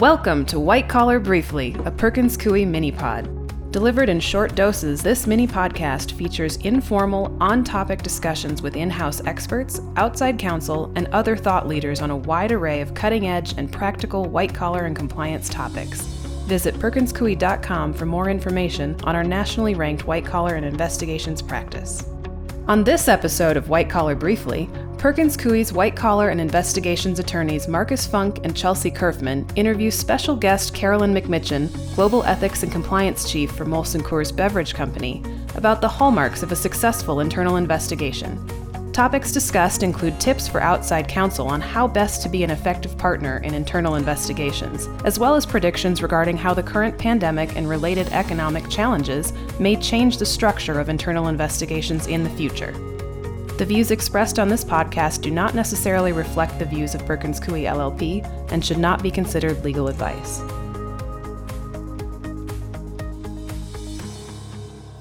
Welcome to White Collar Briefly, a Perkins Coie mini pod. Delivered in short doses, this mini podcast features informal, on topic discussions with in house experts, outside counsel, and other thought leaders on a wide array of cutting edge and practical white collar and compliance topics. Visit perkinscoie.com for more information on our nationally ranked white collar and investigations practice. On this episode of White Collar Briefly, Perkins Coie's white collar and investigations attorneys Marcus Funk and Chelsea Curfman interview special guest Carolyn McMitchin, Global Ethics and Compliance Chief for Molson Coors Beverage Company, about the hallmarks of a successful internal investigation Topics discussed include tips for outside counsel on how best to be an effective partner in internal investigations, as well as predictions regarding how the current pandemic and related economic challenges may change the structure of internal investigations in the future. The views expressed on this podcast do not necessarily reflect the views of Perkins Coie LLP and should not be considered legal advice.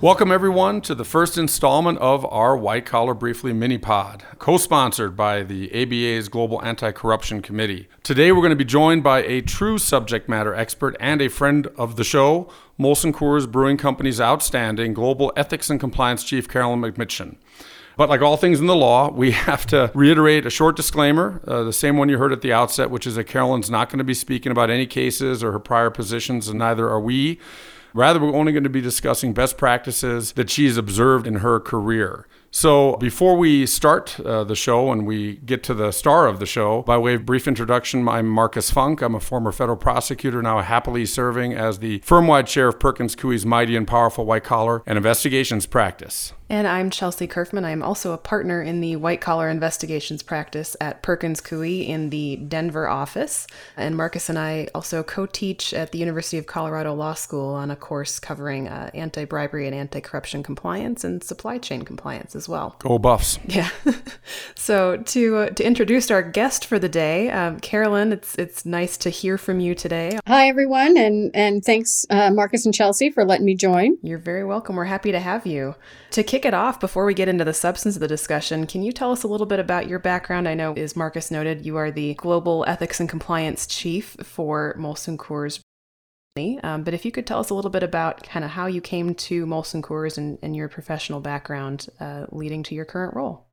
Welcome, everyone, to the first installment of our White Collar Briefly mini pod, co sponsored by the ABA's Global Anti Corruption Committee. Today, we're going to be joined by a true subject matter expert and a friend of the show, Molson Coors Brewing Company's outstanding Global Ethics and Compliance Chief, Carolyn McMitchin. But like all things in the law, we have to reiterate a short disclaimer, uh, the same one you heard at the outset, which is that Carolyn's not going to be speaking about any cases or her prior positions, and neither are we. Rather, we're only going to be discussing best practices that she's observed in her career. So, before we start uh, the show and we get to the star of the show, by way of brief introduction, I'm Marcus Funk. I'm a former federal prosecutor, now happily serving as the firm wide chair of Perkins Coie's mighty and powerful white collar and investigations practice. And I'm Chelsea Curfman. I'm also a partner in the white collar investigations practice at Perkins Coie in the Denver office. And Marcus and I also co teach at the University of Colorado Law School on a course covering uh, anti bribery and anti corruption compliance and supply chain compliance as well. Go Buffs. Yeah. so to uh, to introduce our guest for the day, um, Carolyn, it's it's nice to hear from you today. Hi, everyone. And, and thanks, uh, Marcus and Chelsea, for letting me join. You're very welcome. We're happy to have you. To kick it off, before we get into the substance of the discussion, can you tell us a little bit about your background? I know, as Marcus noted, you are the Global Ethics and Compliance Chief for Molson Coors. Um, but if you could tell us a little bit about kind of how you came to Molson Coors and, and your professional background uh, leading to your current role.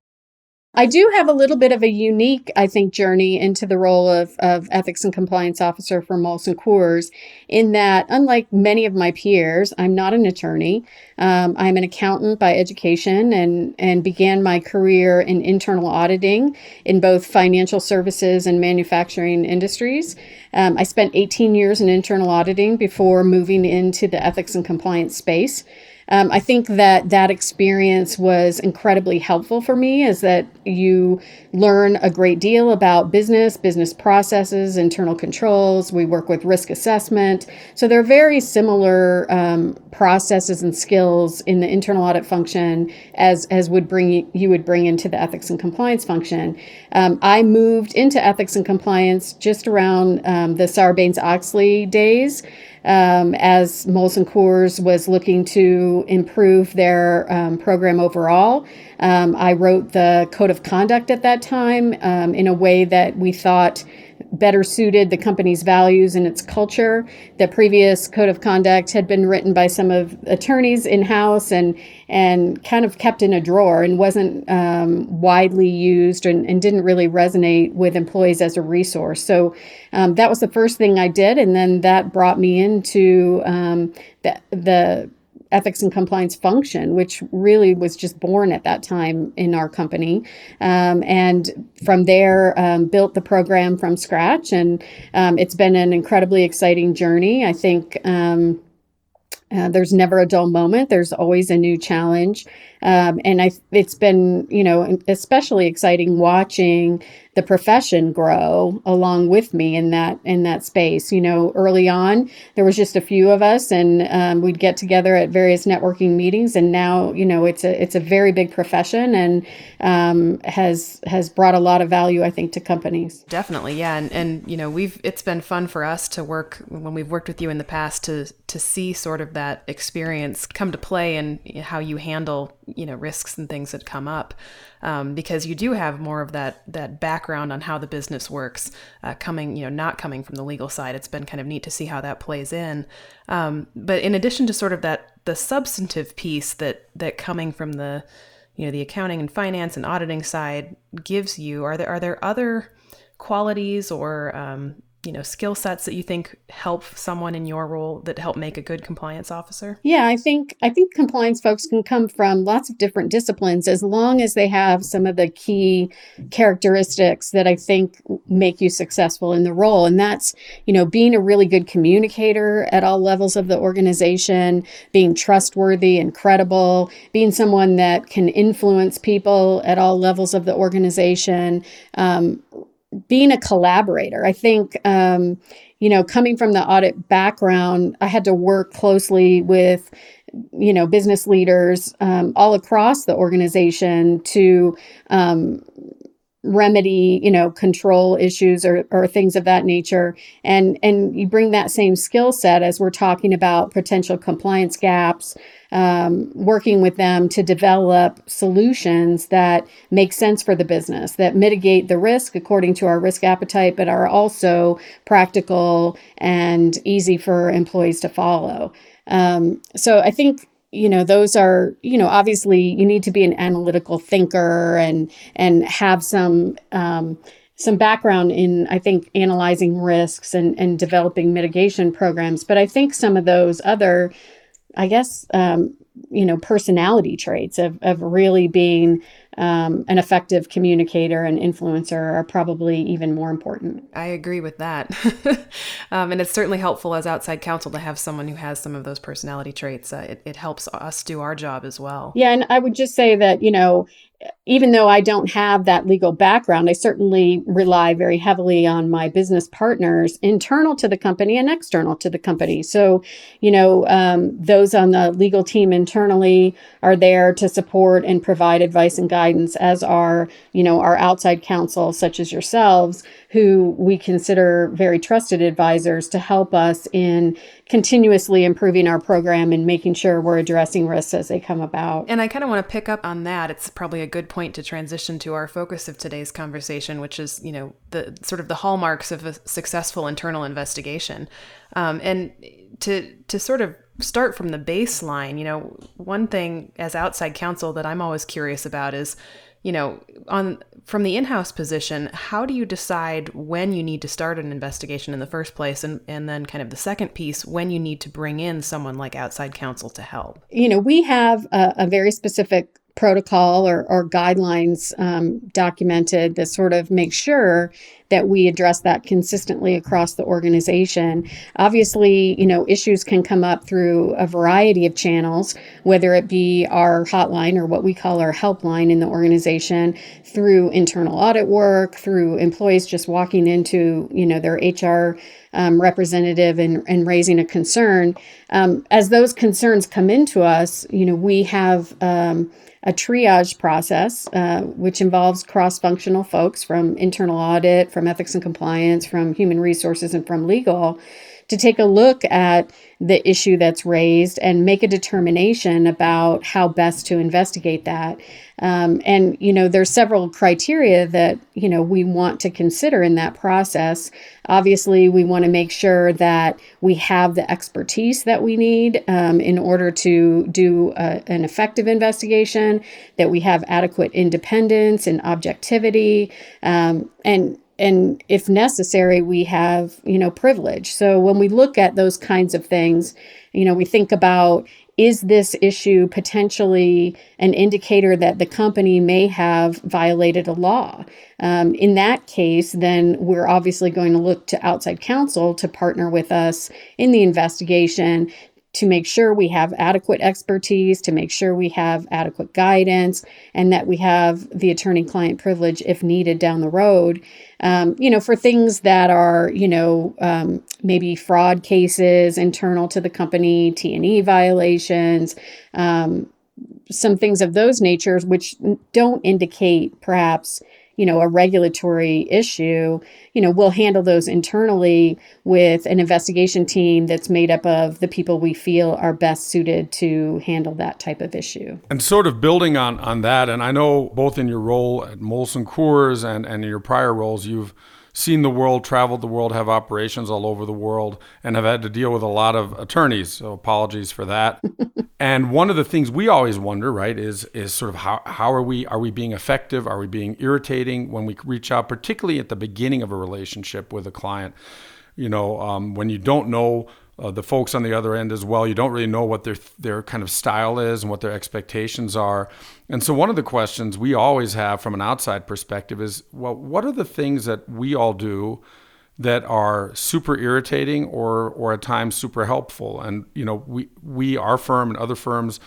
I do have a little bit of a unique, I think, journey into the role of, of ethics and compliance officer for Molson Coors, in that, unlike many of my peers, I'm not an attorney. Um, I'm an accountant by education and, and began my career in internal auditing in both financial services and manufacturing industries. Um, I spent 18 years in internal auditing before moving into the ethics and compliance space um, I think that that experience was incredibly helpful for me is that you learn a great deal about business, business processes, internal controls. We work with risk assessment. So they're very similar um, processes and skills in the internal audit function as, as would bring you would bring into the ethics and compliance function. Um, I moved into ethics and compliance just around um, the Sarbanes Oxley days um, as Molson Coors was looking to improve their um, program overall. Um, I wrote the code of conduct at that time um, in a way that we thought better suited the company's values and its culture. The previous code of conduct had been written by some of attorneys in house and and kind of kept in a drawer and wasn't um, widely used and, and, didn't really resonate with employees as a resource. So um, that was the first thing I did, and then that brought me into um, the the ethics and compliance function, which really was just born at that time in our company. Um, and from there, um, built the program from scratch. And um, it's been an incredibly exciting journey. I think. Um, uh, there's never a dull moment. There's always a new challenge. Um, and I, it's been, you know, especially exciting watching the profession grow along with me in that in that space. You know, early on there was just a few of us, and um, we'd get together at various networking meetings. And now, you know, it's a it's a very big profession and um, has has brought a lot of value, I think, to companies. Definitely, yeah. And and you know, we've it's been fun for us to work when we've worked with you in the past to to see sort of that experience come to play and how you handle you know risks and things that come up um, because you do have more of that that back background on how the business works, uh, coming, you know, not coming from the legal side. It's been kind of neat to see how that plays in. Um, but in addition to sort of that, the substantive piece that that coming from the, you know, the accounting and finance and auditing side gives you, are there are there other qualities or um, you know skill sets that you think help someone in your role that help make a good compliance officer? Yeah i think i think compliance folks can come from lots of different disciplines as long as they have some of the key characteristics that i think make you successful in the role. And that's you know being a really good communicator at all levels of the organization being trustworthy and credible being someone that can influence people at all levels of the organization um, being a collaborator. I think, um, you know, coming from the audit background, I had to work closely with, you know, business leaders um, all across the organization to um, remedy you know control issues or, or things of that nature and and you bring that same skill set as we're talking about potential compliance gaps um, working with them to develop solutions that make sense for the business that mitigate the risk according to our risk appetite but are also practical and easy for employees to follow. Um, so i think you know those are you know obviously you need to be an analytical thinker and and have some um, some background in i think analyzing risks and and developing mitigation programs. But i think some of those other i guess um, you know personality traits of, of really being um, an effective communicator and influencer are probably even more important. I agree with that. um, and it's certainly helpful as outside counsel to have someone who has some of those personality traits. Uh, it, it helps us do our job as well. Yeah. And I would just say that, you know, even though I don't have that legal background, I certainly rely very heavily on my business partners, internal to the company and external to the company. So, you know, um, those on the legal team internally are there to support and provide advice and guidance, as are, you know, our outside counsel, such as yourselves, who we consider very trusted advisors to help us in continuously improving our program and making sure we're addressing risks as they come about. And I kind of want to pick up on that. It's probably a good point to transition to our focus of today's conversation, which is, you know, the sort of the hallmarks of a successful internal investigation. Um, and to to sort of start from the baseline, you know, one thing as outside counsel that I'm always curious about is you know, on from the in-house position, how do you decide when you need to start an investigation in the first place and and then kind of the second piece when you need to bring in someone like outside counsel to help? You know, we have a, a very specific protocol or, or guidelines um, documented that sort of make sure that we address that consistently across the organization. Obviously, you know, issues can come up through a variety of channels, whether it be our hotline or what we call our helpline in the organization, through internal audit work, through employees just walking into, you know, their HR um, representative and, and raising a concern. Um, as those concerns come into us, you know, we have um, a triage process, uh, which involves cross functional folks from internal audit, from ethics and compliance, from human resources, and from legal to take a look at the issue that's raised and make a determination about how best to investigate that. Um, and, you know, there's several criteria that, you know, we want to consider in that process. Obviously, we want to make sure that we have the expertise that we need um, in order to do a, an effective investigation, that we have adequate independence and objectivity, um, and and if necessary we have you know privilege so when we look at those kinds of things you know we think about is this issue potentially an indicator that the company may have violated a law? Um, in that case, then we're obviously going to look to outside counsel to partner with us in the investigation to make sure we have adequate expertise, to make sure we have adequate guidance, and that we have the attorney client privilege if needed down the road. Um, you know, for things that are, you know, um, maybe fraud cases internal to the company, T and E violations, um, some things of those natures, which don't indicate perhaps you know, a regulatory issue, you know, we'll handle those internally with an investigation team that's made up of the people we feel are best suited to handle that type of issue. And sort of building on on that, and I know both in your role at Molson Coors and, and your prior roles, you've seen the world, traveled the world, have operations all over the world, and have had to deal with a lot of attorneys. So apologies for that. and one of the things we always wonder, right, is is sort of how how are we are we being effective? Are we being irritating when we reach out, particularly at the beginning of a relationship with a client? You know, um, when you don't know uh, the folks on the other end as well. You don't really know what their their kind of style is and what their expectations are. And so one of the questions we always have from an outside perspective is, well, what are the things that we all do that are super irritating or or at times super helpful? And you know, we we our firm and other firms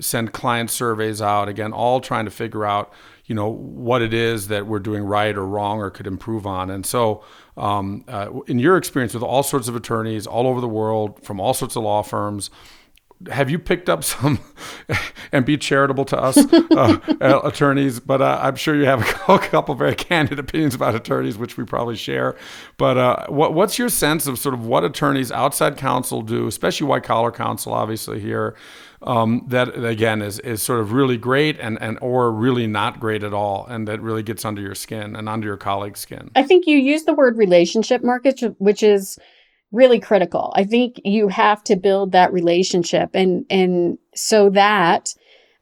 send client surveys out again, all trying to figure out you know what it is that we're doing right or wrong or could improve on. And so um, uh, in your experience with all sorts of attorneys all over the world from all sorts of law firms, have you picked up some and be charitable to us uh, uh, attorneys? But uh, i'm sure you have a couple very candid opinions about attorneys which we probably share. But uh, what, what's your sense of sort of what attorneys outside counsel do especially white collar counsel obviously here um, that again is, is sort of really great and, and or really not great at all and that really gets under your skin and under your colleague's skin i think you use the word relationship market which is really critical. I think you have to build that relationship and and so that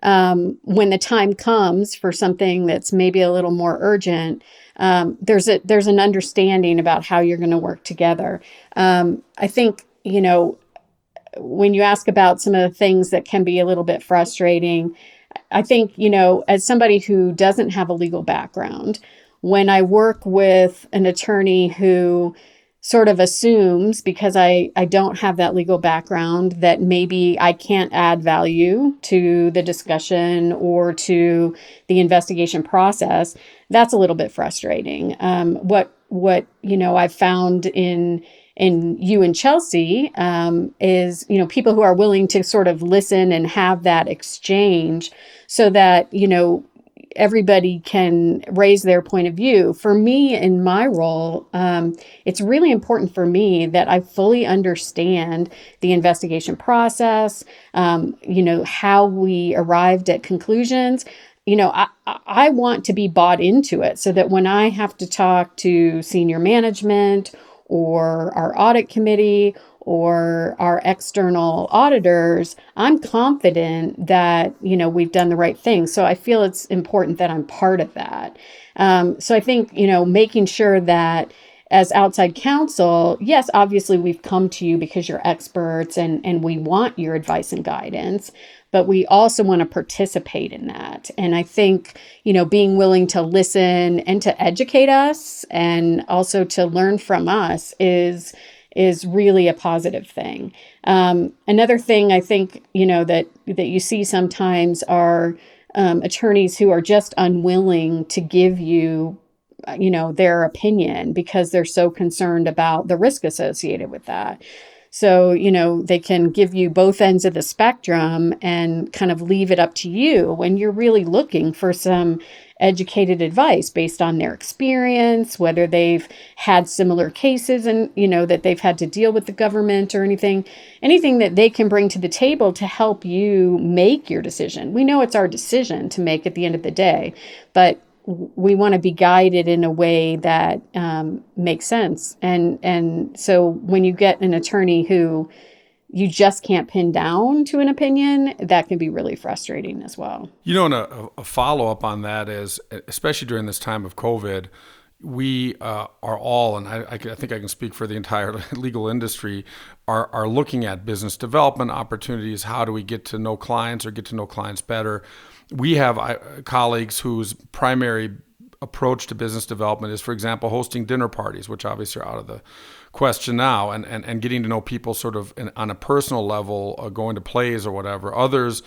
um, when the time comes for something that's maybe a little more urgent, um, there's a there's an understanding about how you're going to work together. Um, I think you know when you ask about some of the things that can be a little bit frustrating. I think you know as somebody who doesn't have a legal background, when I work with an attorney who sort of assumes because I, I don't have that legal background that maybe I can't add value to the discussion or to the investigation process. That's a little bit frustrating. Um, what what you know I've found in in you and Chelsea um, is you know people who are willing to sort of listen and have that exchange so that you know everybody can raise their point of view. For me, in my role, um, it's really important for me that I fully understand the investigation process, um, you know, how we arrived at conclusions. You know, I, I want to be bought into it so that when I have to talk to senior management or our audit committee or our external auditors, I'm confident that you know we've done the right thing. So I feel it's important that I'm part of that. Um, so I think you know making sure that as outside counsel, yes, obviously we've come to you because you're experts and and we want your advice and guidance, but we also want to participate in that. And I think, you know, being willing to listen and to educate us and also to learn from us is is really a positive thing. Um, another thing I think you know that that you see sometimes are um, attorneys who are just unwilling to give you Uh, you know their opinion because they're so concerned about the risk associated with that. So, you know, they can give you both ends of the spectrum and kind of leave it up to you when you're really looking for some educated advice based on their experience, whether they've had similar cases and, you know, that they've had to deal with the government or anything, anything that they can bring to the table to help you make your decision. We know it's our decision to make at the end of the day, but we want to be guided in a way that um, makes sense. And and so when you get an attorney who you just can't pin down to an opinion, that can be really frustrating as well. You know, and a, a follow up on that is, especially during this time of COVID, we uh, are all, and I, I, think I can speak for the entire legal industry, are, are looking at business development opportunities. How do we get to know clients or get to know clients better? We have uh, colleagues whose primary approach to business development is, for example, hosting dinner parties, which obviously are out of the question now and, and, and getting to know people sort of in, on a personal level, uh, going to plays or whatever. Others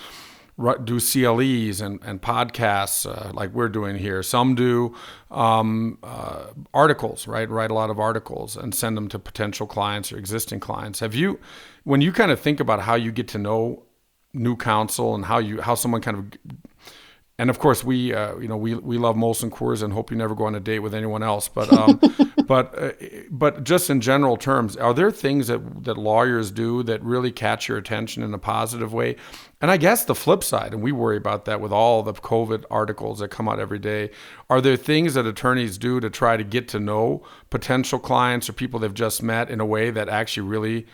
do CLEs and, and podcasts uh, like we're doing here. Some do um, uh, articles, right? Write a lot of articles and send them to potential clients or existing clients. Have you, when you kind of think about how you get to know new counsel and how you how someone kind of and of course we uh, you know we we love Molson Coors and hope you never go on a date with anyone else but um, but uh, but just in general terms are there things that that lawyers do that really catch your attention in a positive way and I guess the flip side and we worry about that with all the covid articles that come out every day are there things that attorneys do to try to get to know potential clients or people they've just met in a way that actually really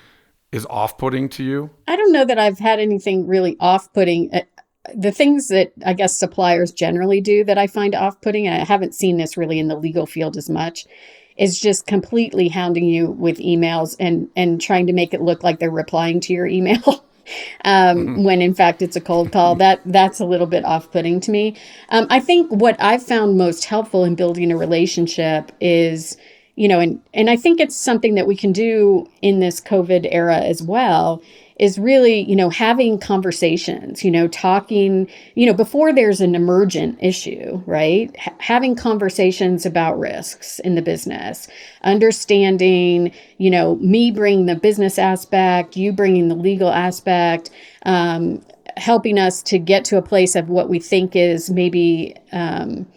is off-putting to you? I don't know that I've had anything really off-putting. Uh, the things that I guess suppliers generally do that I find off putting, and I haven't seen this really in the legal field as much, is just completely hounding you with emails and, and trying to make it look like they're replying to your email. um, mm-hmm. when in fact it's a cold call. That that's a little bit off-putting to me. Um, I think what I've found most helpful in building a relationship is, you know, and and I think it's something that we can do in this COVID era as well is really, you know, having conversations, you know, talking, you know, before there's an emergent issue, right? H- having conversations about risks in the business, understanding, you know, me bringing the business aspect, you bringing the legal aspect, um, helping us to get to a place of what we think is maybe, um,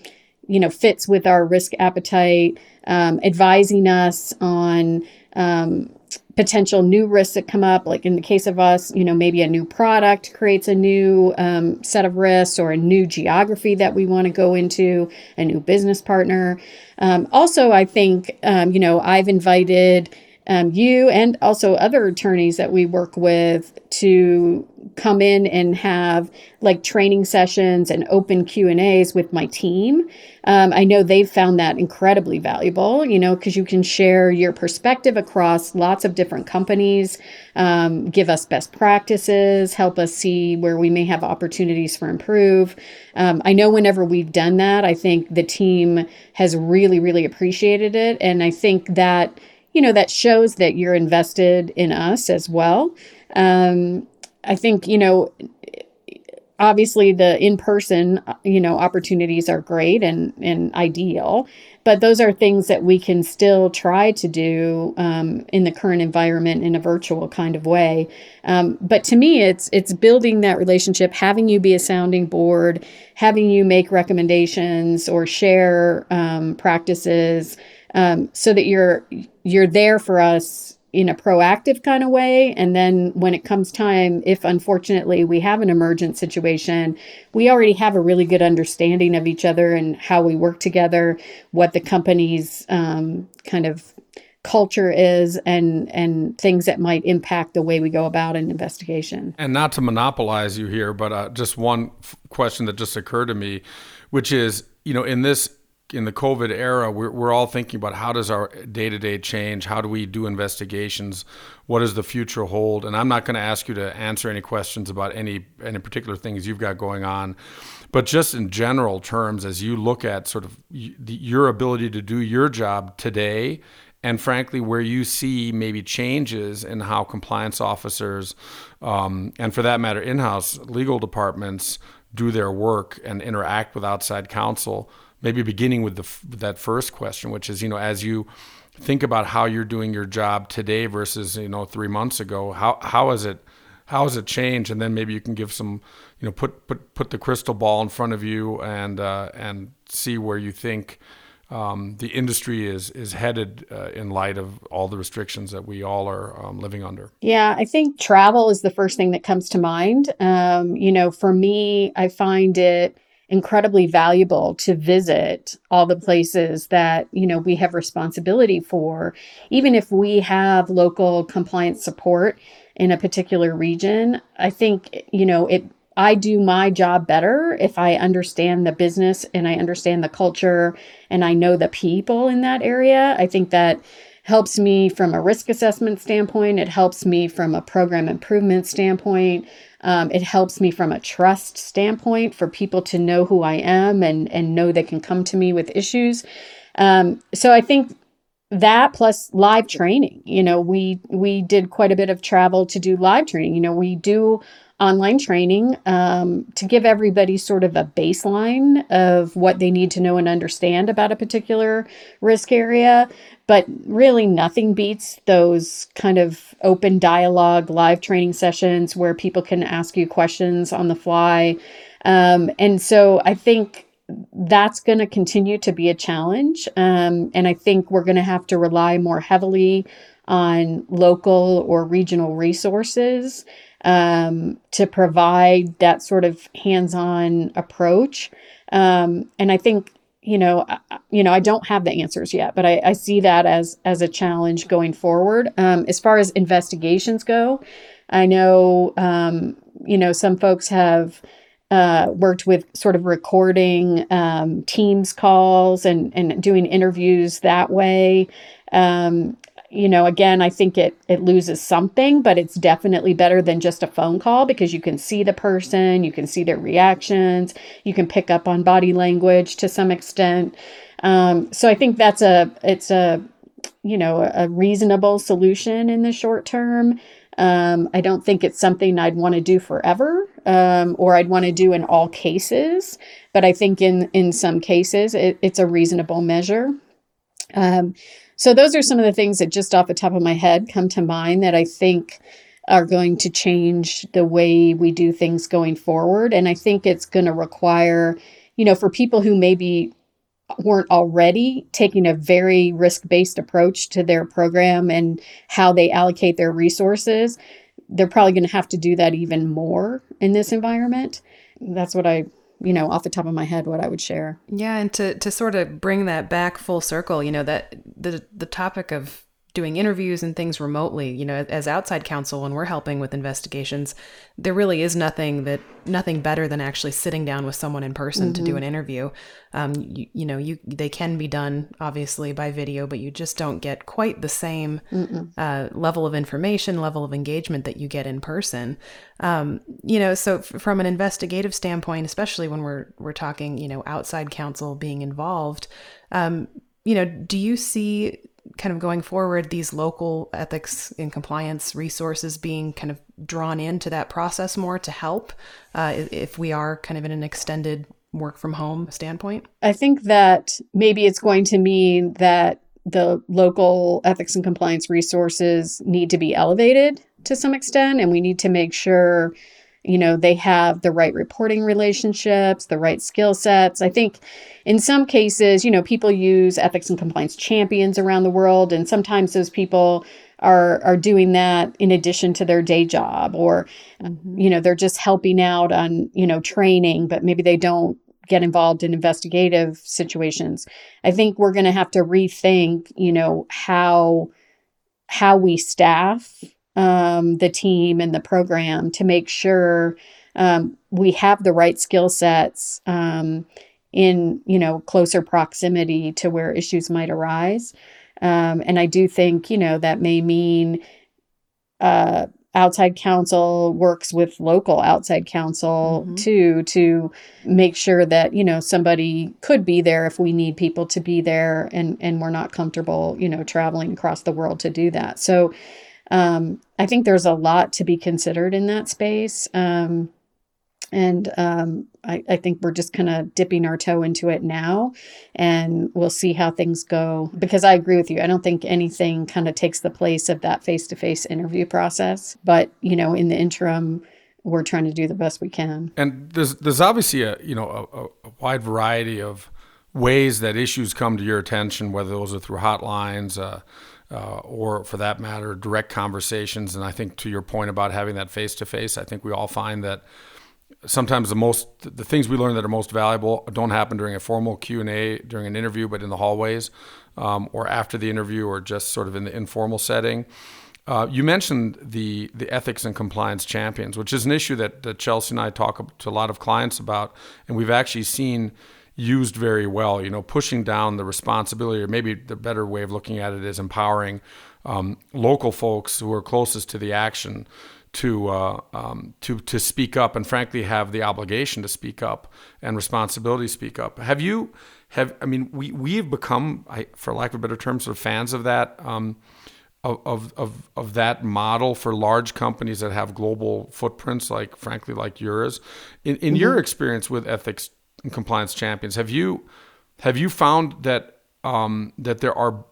you know, fits with our risk appetite, um, advising us on, um, potential new risks that come up like in the case of us you know maybe a new product creates a new um, set of risks or a new geography that we want to go into a new business partner. Um, also i think um, you know i've invited um, you and also other attorneys that we work with to come in and have like training sessions and open q and a's with my team. Um, i know they've found that incredibly valuable you know because you can share your perspective across lots of different companies um, give us best practices help us see where we may have opportunities for improve. Um, i know whenever we've done that i think the team has really really appreciated it. And i think that you know, that shows that you're invested in us as well. Um, I think, you know, obviously the in-person, you know, opportunities are great and, and ideal, but those are things that we can still try to do um, in the current environment in a virtual kind of way. Um, but to me, it's it's building that relationship, having you be a sounding board, having you make recommendations or share um, practices um, so that you're you're there for us in a proactive kind of way. And then when it comes time if unfortunately we have an emergent situation we already have a really good understanding of each other and how we work together what the company's um, kind of culture is and and things that might impact the way we go about an investigation. And not to monopolize you here but uh, just one f- question that just occurred to me which is you know in this in the COVID era, we're, we're all thinking about how does our day to day change? How do we do investigations? What does the future hold? And I'm not going to ask you to answer any questions about any any particular things you've got going on, but just in general terms, as you look at sort of your ability to do your job today, and frankly, where you see maybe changes in how compliance officers, um, and for that matter, in-house legal departments do their work and interact with outside counsel maybe beginning with the that first question, which is you know as you think about how you're doing your job today versus you know three months ago, how how is it how has it changed? And then maybe you can give some you know put put put the crystal ball in front of you and uh, and see where you think. Um, the industry is is headed uh, in light of all the restrictions that we all are um, living under. Yeah, I think travel is the first thing that comes to mind. Um, you know, for me, I find it incredibly valuable to visit all the places that you know we have responsibility for even if we have local compliance support in a particular region i think you know it I do my job better if I understand the business and I understand the culture and I know the people in that area. I think that helps me from a risk assessment standpoint. It helps me from a program improvement standpoint. Um, it helps me from a trust standpoint for people to know who I am and and know they can come to me with issues. Um, so I think that plus live training. You know, we we did quite a bit of travel to do live training. You know, we do online training um, to give everybody sort of a baseline of what they need to know and understand about a particular risk area. But really, nothing beats those kind of open dialogue live training sessions where people can ask you questions on the fly. Um, and so I think that's going to continue to be a challenge. Um, and I think we're going to have to rely more heavily on local or regional resources um, to provide that sort of hands-on approach. Um, and I think you know, I, you know, I don't have the answers yet, but I, I see that as as a challenge going forward. Um, as far as investigations go, I know, um, you know, some folks have uh, worked with sort of recording um, Teams calls and and doing interviews that way. Um, you know, again, I think it it loses something, but it's definitely better than just a phone call because you can see the person, you can see their reactions, you can pick up on body language to some extent. Um, so I think that's a it's a you know a reasonable solution in the short term. Um, I don't think it's something I'd want to do forever, um, or I'd want to do in all cases. But I think in in some cases it, it's a reasonable measure. Um, so those are some of the things that just off the top of my head come to mind that I think are going to change the way we do things going forward. And I think it's going to require, you know, for people who maybe weren't already taking a very risk based approach to their program and how they allocate their resources, they're probably going to have to do that even more in this environment. That's what I you know, off the top of my head, what I would share. Yeah, and to to sort of bring that back full circle, you know, that the the topic of doing interviews and things remotely, you know, as outside counsel when we're helping with investigations, there really is nothing that nothing better than actually sitting down with someone in person mm-hmm. to do mm-hmm. an interview. Um, you, you, know, you they can be done obviously by video, but you just don't get quite the same uh, level of information, level of engagement that you get in person. Um, you know, so f- from an investigative standpoint, especially when we're we're talking, you know, outside counsel being involved, um, you know, do you see kind of going forward these local ethics and compliance resources being kind of drawn into that process more to help uh, if we are kind of in an extended work from home standpoint? I think that maybe it's going to mean that the local ethics and compliance resources need to be elevated to some extent, and we need to make sure you know they have the right reporting relationships the right skill sets i think in some cases you know people use ethics and compliance champions around the world and sometimes those people are are doing that in addition to their day job or mm-hmm. you know they're just helping out on you know training but maybe they don't get involved in investigative situations i think we're going to have to rethink you know how how we staff um, the team and the program to make sure um, we have the right skill sets um, in you know closer proximity to where issues might arise. Um, and I do think you know that may mean uh, outside counsel works with local outside counsel mm-hmm. too to make sure that you know somebody could be there if we need people to be there and and we're not comfortable you know traveling across the world to do that so um, I think there's a lot to be considered in that space. Um, and um, I, I, think we're just kind of dipping our toe into it now and we'll see how things go. Because i agree with you i don't think anything kind of takes the place of that face-to-face interview process. But you know in the interim we're trying to do the best we can. And there's there's obviously a you know a, a wide variety of ways that issues come to your attention whether those are through hotlines uh, uh, or for that matter, direct conversations. And I think to your point about having that face to face, I think we all find that sometimes the most the things we learn that are most valuable don't happen during a formal q&a during an interview but in the hallways um, or after the interview or just sort of in the informal setting uh, you mentioned the the ethics and compliance champions which is an issue that, that chelsea and i talk to a lot of clients about and we've actually seen used very well. You know, pushing down the responsibility, or maybe the better way of looking at it is empowering um, local folks who are closest to the action to uh, um, to to speak up, and frankly, have the obligation to speak up and responsibility to speak up. Have you? Have I mean, we we've become, I, for lack of a better term, sort of fans of that. Um, of, of, of that model for large companies that have global footprints, like frankly, like yours. In, in mm-hmm. your experience with ethics compliance champions. Have you have you found that um, that there are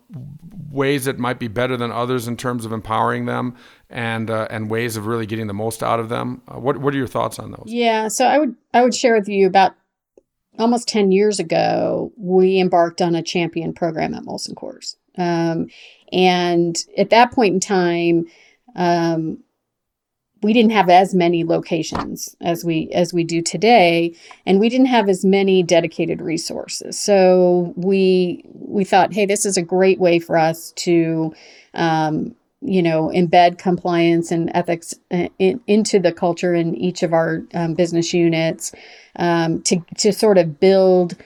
ways that might be better than others in terms of empowering them and uh, and ways of really getting the most out of them. Uh, what what are your thoughts on those? Yeah, so I would I would share with you about almost 10 years ago, we embarked on a champion program at Molson Coors. Um, and at that point in time, um, we didn't have as many locations as we as we do today and we didn't have as many dedicated resources. So we we thought hey this is a great way for us to um, you know embed compliance and ethics uh, in, into the culture in each of our um, business units um, to to sort of build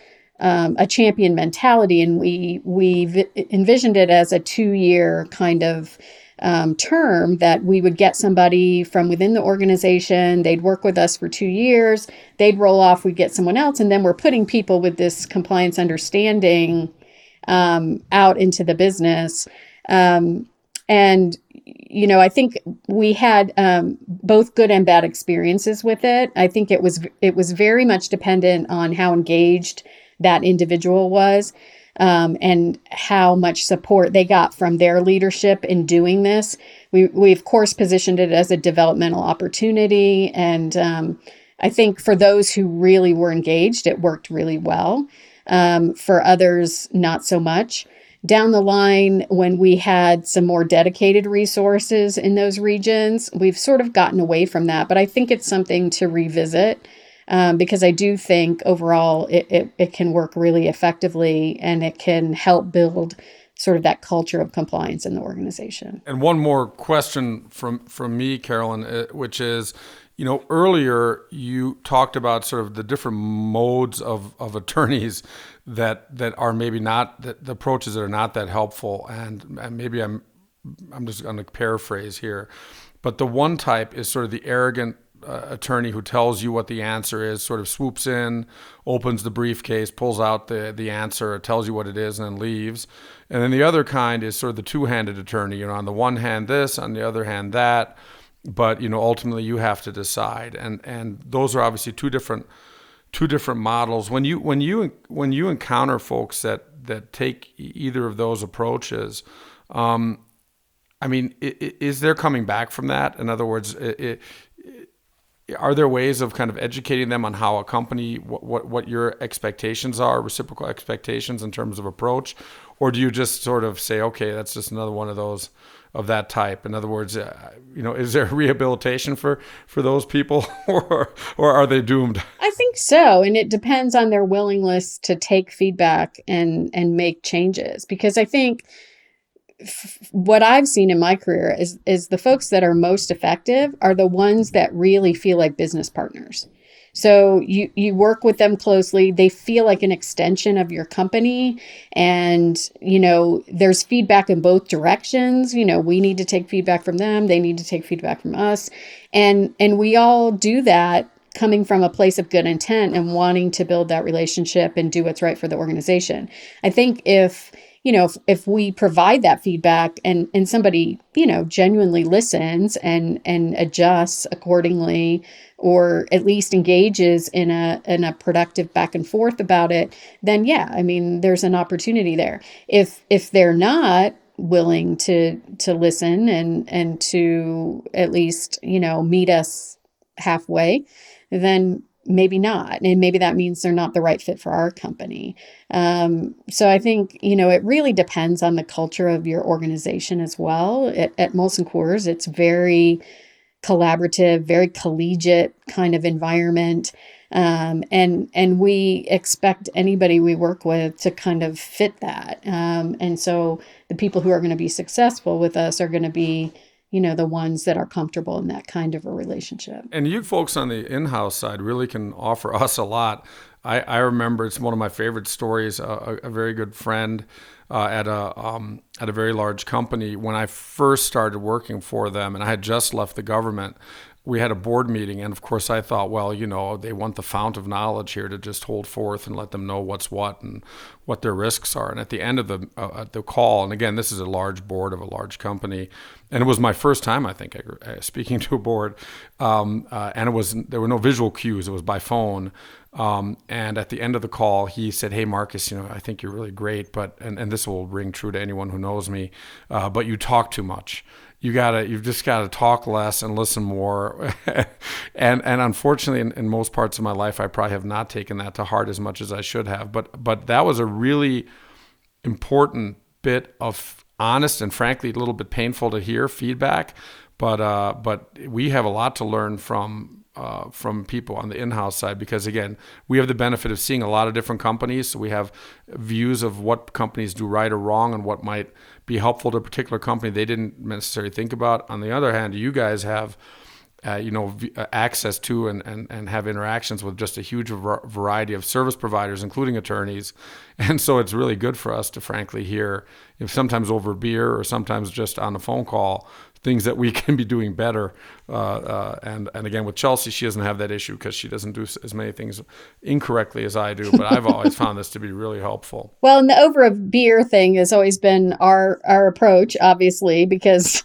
um, a champion mentality. And we we envisioned it as a two year kind of um, term that we would get somebody from within the organization. They'd work with us for two years. They'd roll off. We'd get someone else, and then we're putting people with this compliance understanding um, out into the business. Um, and you know, I think we had um, both good and bad experiences with it. I think it was it was very much dependent on how engaged that individual was um, and how much support they got from their leadership in doing this. We, we of course positioned it as a developmental opportunity. And um, I think for those who really were engaged, it worked really well. Um, for others, not so much. Down the line, when we had some more dedicated resources in those regions, we've sort of gotten away from that. But I think it's something to revisit um, because I do think overall it, it, it can work really effectively and it can help build sort of that culture of compliance in the organization. And one more question from from me, Carolyn, uh, which is, you know, earlier you talked about sort of the different modes of, of attorneys that that are maybe not the, the approaches that are not that helpful, and, and maybe I'm I'm just going to paraphrase here, but the one type is sort of the arrogant uh, attorney who tells you what the answer is, sort of swoops in, opens the briefcase, pulls out the, the answer, tells you what it is, and then leaves. And then the other kind is sort of the two handed attorney. You know, on the one hand, this, on the other hand, that. But, you know, ultimately you have to decide. And, and those are obviously two different two different models. When you when you when you encounter folks that that take either of those approaches, um, I mean, is there coming back from that? In other words, are there ways of kind of educating them on how a company what, what, what your expectations are reciprocal expectations in terms of approach? Or do you just sort of say okay that's just another one of those of that type. In other words uh, you know is there rehabilitation for for those people or or are they doomed? I think so and it depends on their willingness to take feedback and and make changes. Because i think what I've seen in my career is is the folks that are most effective are the ones that really feel like business partners. So you you work with them closely. They feel like an extension of your company and you know there's feedback in both directions. You know, we need to take feedback from them, they need to take feedback from us. And and we all do that coming from a place of good intent and wanting to build that relationship and do what's right for the organization. I think if you know if, if we provide that feedback and and somebody you know genuinely listens and and adjusts accordingly or at least engages in a in a productive back and forth about it then yeah i mean there's an opportunity there. If if they're not willing to to listen and and to at least you know meet us halfway then maybe not and maybe that means they're not the right fit for our company. Um, so i think you know it really depends on the culture of your organization as well. At, molson coors it's very collaborative very collegiate kind of environment. Um, and and we expect anybody we work with to kind of fit that. Um, and so the people who are going to be successful with us are going to be you know the ones that are comfortable in that kind of a relationship. And you folks on the in-house side really can offer us a lot. I, I remember it's one of my favorite stories a, a very good friend uh, at a um, at a very large company. When i first started working for them and i had just left the government we had a board meeting, and of course, I thought, well, you know, they want the fount of knowledge here to just hold forth and let them know what's what and what their risks are. And at the end of the uh, the call, and again, this is a large board of a large company, and it was my first time, I think, uh, speaking to a board, um, uh, and it was there were no visual cues; it was by phone. Um, and at the end of the call, he said, "Hey, Marcus, you know, I think you're really great, but and, and this will ring true to anyone who knows me, uh, but you talk too much." You gotta you've just gotta talk less and listen more. And and unfortunately in, in, most parts of my life i probably have not taken that to heart as much as i should have. But but that was a really important bit of honest and frankly a little bit painful to hear feedback. But uh, but we have a lot to learn from uh, from people on the in-house side because again we have the benefit of seeing a lot of different companies so we have views of what companies do right or wrong and what might be helpful to a particular company they didn't necessarily think about. On the other hand, you guys have uh, you know v- uh, access to and, and, and have interactions with just a huge variety of service providers including attorneys and so it's really good for us to frankly hear sometimes over beer or sometimes just on a phone call things that we can be doing better. Uh, uh, and and again, with Chelsea, she doesn't have that issue because she doesn't do as many things incorrectly as I do. But I've always found this to be really helpful. Well, and the over a beer thing has always been our our approach, obviously, because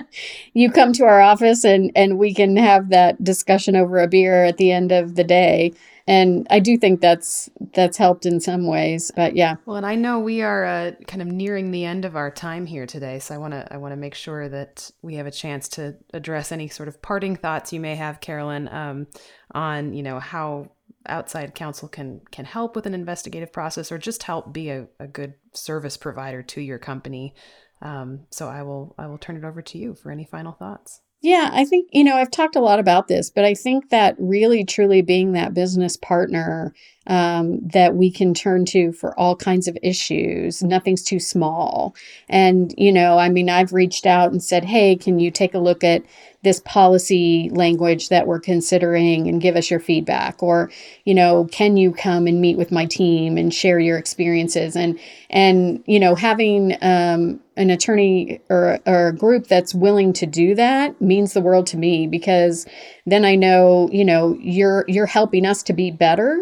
you come to our office and and we can have that discussion over a beer at the end of the day and I do think that's that's helped in some ways. But yeah. Well, and I know we are uh, kind of nearing the end of our time here today, so I want to I want to make sure that we have a chance to address any sort of parting thoughts you may have, Carolyn, um, on you know how outside counsel can can help with an investigative process or just help be a, a good service provider to your company. Um, so I will I will turn it over to you for any final thoughts. Yeah, I think, you know, I've talked a lot about this, but I think that really truly being that business partner um, that we can turn to for all kinds of issues, nothing's too small. And, you know, I mean, I've reached out and said, hey, can you take a look at this policy language that we're considering and give us your feedback? Or you know can you come and meet with my team and share your experiences? And and you know having um, an attorney or, or a group that's willing to do that means the world to me because then i know you know you're you're helping us to be better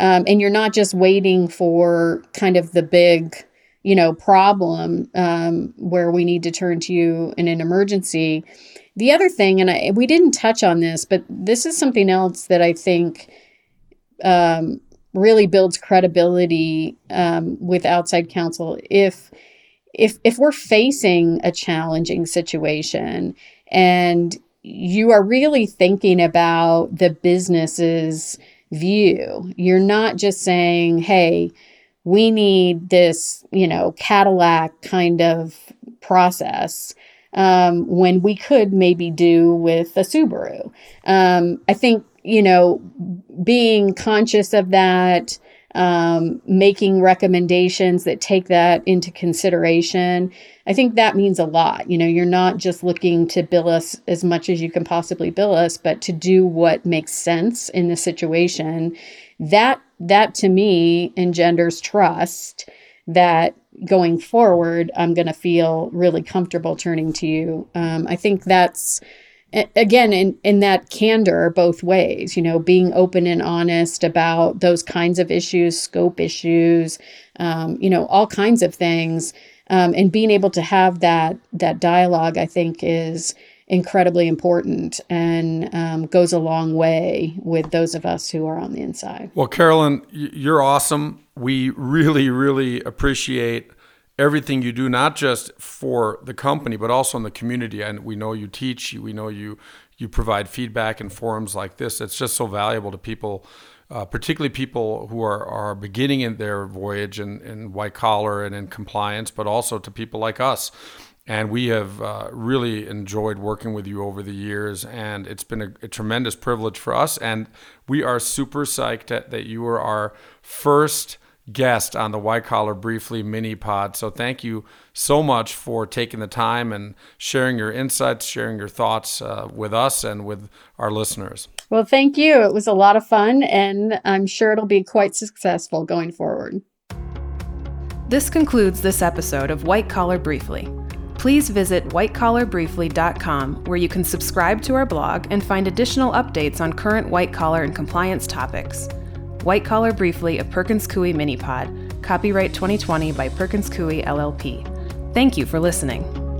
um, and you're not just waiting for kind of the big you know problem um, where we need to turn to you in an emergency the other thing, and I, we didn't touch on this, but this is something else that I think um, really builds credibility um, with outside counsel. If if if we're facing a challenging situation and you are really thinking about the business's view, you're not just saying, "Hey." We need this, you know, Cadillac kind of process um, when we could maybe do with a Subaru. Um, I think, you know, being conscious of that, um, making recommendations that take that into consideration, I think that means a lot. You know, you're not just looking to bill us as much as you can possibly bill us, but to do what makes sense in the situation. That that to me engenders trust that going forward, I'm going to feel really comfortable turning to you. Um, I think that's again in in that candor both ways you know being open and honest about those kinds of issues scope issues um, you know all kinds of things um, and being able to have that that dialogue i think is incredibly important and um, goes a long way with those of us who are on the inside. Well, Carolyn, you're awesome. We really, really appreciate everything you do, not just for the company, but also in the community. And we know you teach, we know you you provide feedback in forums like this. It's just so valuable to people. Uh, particularly people who are, are beginning in their voyage in, in white collar and in compliance, but also to people like us and we have uh, really enjoyed working with you over the years and it's been a, a tremendous privilege for us and we are super psyched that, that you were our first guest on the white collar briefly mini pod. So thank you so much for taking the time and sharing your insights sharing your thoughts uh, with us and with our listeners. Well thank you. It was a lot of fun and i'm sure it'll be quite successful going forward. This concludes this episode of white collar briefly. Please visit whitecollarbriefly.com where you can subscribe to our blog and find additional updates on current white collar and compliance topics. White Collar Briefly, a Perkins Coie mini pod. Copyright 2020 by Perkins Coie LLP. Thank you for listening.